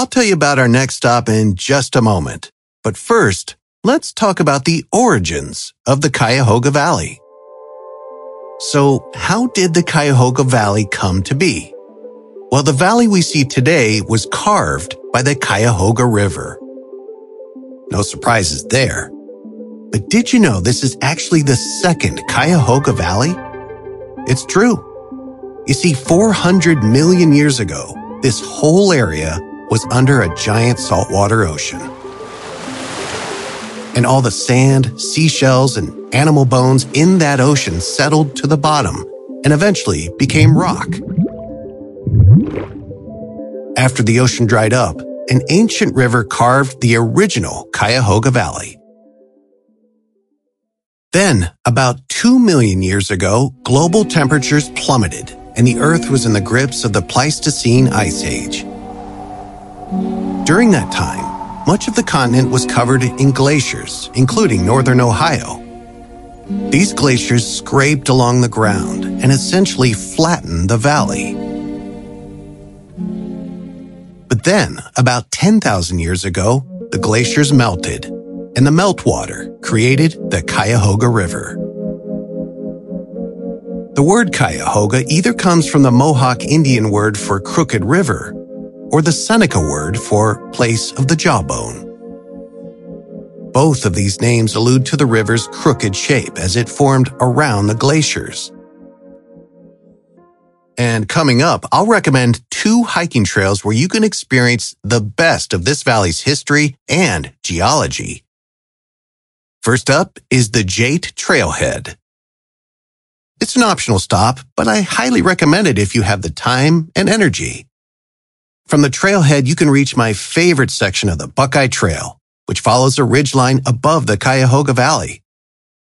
I'll tell you about our next stop in just a moment. But first, let's talk about the origins of the Cuyahoga Valley. So, how did the Cuyahoga Valley come to be? Well, the valley we see today was carved by the Cuyahoga River. No surprises there. But did you know this is actually the second Cuyahoga Valley? It's true. You see, 400 million years ago, this whole area was under a giant saltwater ocean. And all the sand, seashells, and animal bones in that ocean settled to the bottom and eventually became rock. After the ocean dried up, an ancient river carved the original Cuyahoga Valley. Then, about 2 million years ago, global temperatures plummeted and the Earth was in the grips of the Pleistocene Ice Age. During that time, much of the continent was covered in glaciers, including northern Ohio. These glaciers scraped along the ground and essentially flattened the valley. But then, about 10,000 years ago, the glaciers melted and the meltwater created the Cuyahoga River. The word Cuyahoga either comes from the Mohawk Indian word for crooked river or the Seneca word for place of the jawbone. Both of these names allude to the river's crooked shape as it formed around the glaciers. And coming up, I'll recommend two hiking trails where you can experience the best of this valley's history and geology. First up is the Jaite Trailhead. It's an optional stop, but I highly recommend it if you have the time and energy. From the trailhead, you can reach my favorite section of the Buckeye Trail, which follows a ridgeline above the Cuyahoga Valley.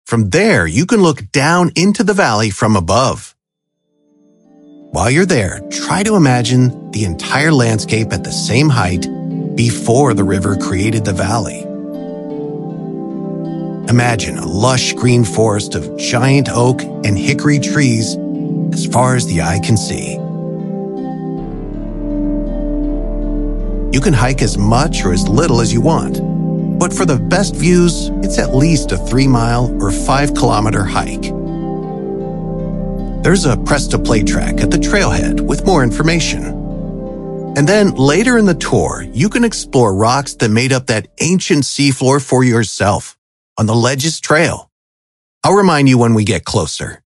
From there, you can look down into the valley from above. While you're there, try to imagine the entire landscape at the same height before the river created the valley. Imagine a lush green forest of giant oak and hickory trees as far as the eye can see. You can hike as much or as little as you want, but for the best views, it's at least a three mile or five kilometer hike. There's a press to play track at the trailhead with more information. And then later in the tour, you can explore rocks that made up that ancient seafloor for yourself on the Ledges Trail. I'll remind you when we get closer.